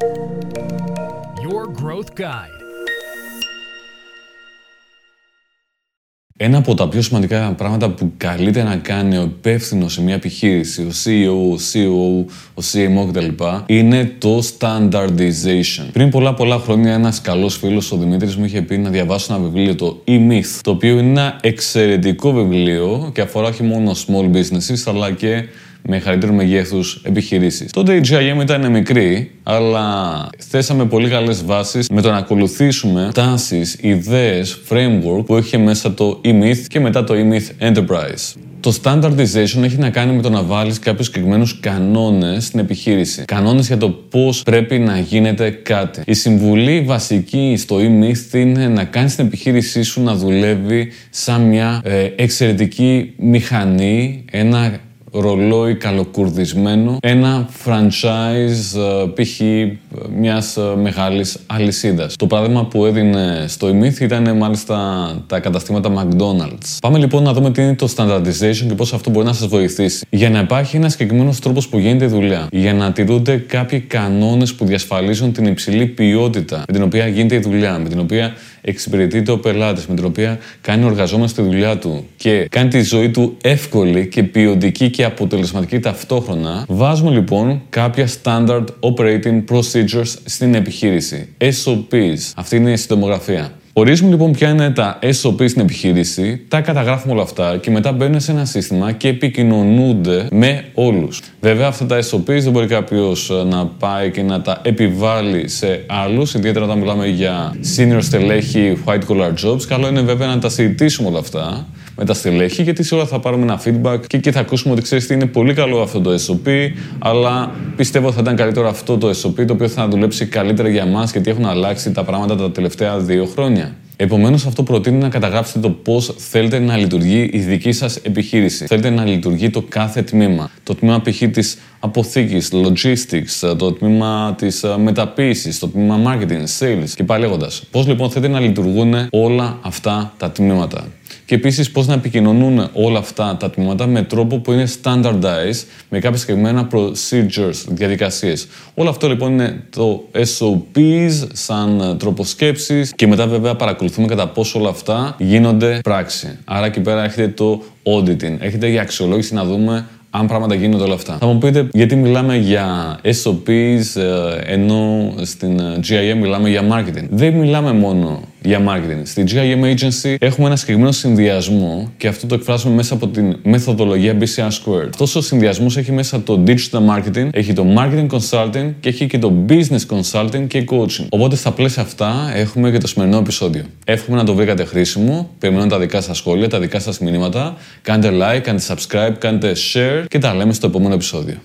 Your Growth Guide. Ένα από τα πιο σημαντικά πράγματα που καλείται να κάνει ο υπεύθυνος σε μια επιχείρηση, ο CEO, ο COO, ο CMO κτλ. είναι το standardization. Πριν πολλά πολλά χρόνια, ένας καλός φίλος, ο Δημήτρης, μου είχε πει να διαβάσω ένα βιβλίο, το E-Myth, το οποίο είναι ένα εξαιρετικό βιβλίο και αφορά όχι μόνο small businesses, αλλά και με μεγαλύτερου μεγέθους επιχειρήσεις. Τότε η GIM ήταν μικρή, αλλά θέσαμε πολύ καλές βάσεις με το να ακολουθήσουμε τάσεις, ιδέες, framework που είχε μέσα το e-myth και μετά το e-myth enterprise. Το standardization έχει να κάνει με το να βάλεις κάποιους συγκεκριμένους κανόνες στην επιχείρηση. Κανόνες για το πώς πρέπει να γίνεται κάτι. Η συμβουλή βασική στο e-myth είναι να κάνεις την επιχείρησή σου να δουλεύει σαν μια ε, εξαιρετική μηχανή, ένα ρολόι καλοκουρδισμένο, ένα franchise ε, π.χ. μιας ε, μεγάλης αλυσίδας. Το παράδειγμα που έδινε στο Emith ήταν μάλιστα τα καταστήματα McDonald's. Πάμε λοιπόν να δούμε τι είναι το standardization και πώς αυτό μπορεί να σας βοηθήσει. Για να υπάρχει ένας συγκεκριμένος τρόπος που γίνεται η δουλειά, για να τηρούνται κάποιοι κανόνες που διασφαλίζουν την υψηλή ποιότητα με την οποία γίνεται η δουλειά, με την οποία εξυπηρετείται ο πελάτης, με την οποία κάνει ο εργαζόμενος τη δουλειά του και κάνει τη ζωή του εύκολη και ποιοτική και αποτελεσματική ταυτόχρονα, βάζουμε λοιπόν κάποια standard operating procedures στην επιχείρηση. SOPs. Αυτή είναι η συντομογραφία. Ορίζουμε λοιπόν ποια είναι τα SOP στην επιχείρηση, τα καταγράφουμε όλα αυτά και μετά μπαίνουν σε ένα σύστημα και επικοινωνούνται με όλους. Βέβαια, αυτά τα SOP δεν μπορεί κάποιος ε, να πάει και να τα επιβάλλει σε άλλους, ιδιαίτερα όταν μιλάμε για senior στελέχη white collar jobs. Καλό είναι βέβαια να τα συζητήσουμε όλα αυτά με τα στελέχη, γιατί σε όλα θα πάρουμε ένα feedback και εκεί θα ακούσουμε ότι ξέρεις τι είναι πολύ καλό αυτό το SOP, αλλά πιστεύω θα ήταν καλύτερο αυτό το SOP το οποίο θα δουλέψει καλύτερα για εμάς γιατί έχουν αλλάξει τα πράγματα τα τελευταία δύο χρόνια. Επομένως, αυτό προτείνει να καταγράψετε το πώς θέλετε να λειτουργεί η δική σας επιχείρηση. Θέλετε να λειτουργεί το κάθε τμήμα. Το τμήμα π.χ. της αποθήκης, logistics, το τμήμα της ε, μεταποίησης, το τμήμα marketing, sales και πάλι λέγοντας. Πώς λοιπόν θέλετε να λειτουργούν όλα αυτά τα τμήματα και επίσης πώς να επικοινωνούν όλα αυτά τα τμήματα με τρόπο που είναι standardized, με κάποια συγκεκριμένα procedures, διαδικασίες. Όλο αυτό λοιπόν είναι το SOPs σαν τρόπο σκέψης και μετά βέβαια παρακολουθούμε κατά πόσο όλα αυτά γίνονται πράξη. Άρα εκεί πέρα έχετε το auditing, έχετε για αξιολόγηση να δούμε αν πράγματα γίνονται όλα αυτά. Θα μου πείτε γιατί μιλάμε για SOPs ε, ενώ στην ε, GIM μιλάμε για marketing. Δεν μιλάμε μόνο για marketing. Στη GIM Agency έχουμε ένα συγκεκριμένο συνδυασμό και αυτό το εκφράζουμε μέσα από την μεθοδολογία BCR Squared. Αυτό ο συνδυασμός έχει μέσα το digital marketing, έχει το marketing consulting και έχει και το business consulting και coaching. Οπότε στα πλαίσια αυτά έχουμε και το σημερινό επεισόδιο. Εύχομαι να το βρήκατε χρήσιμο. Περιμένω τα δικά σας σχόλια, τα δικά σας μηνύματα. Κάντε like, κάντε subscribe, κάντε share και τα λέμε στο επόμενο επεισόδιο.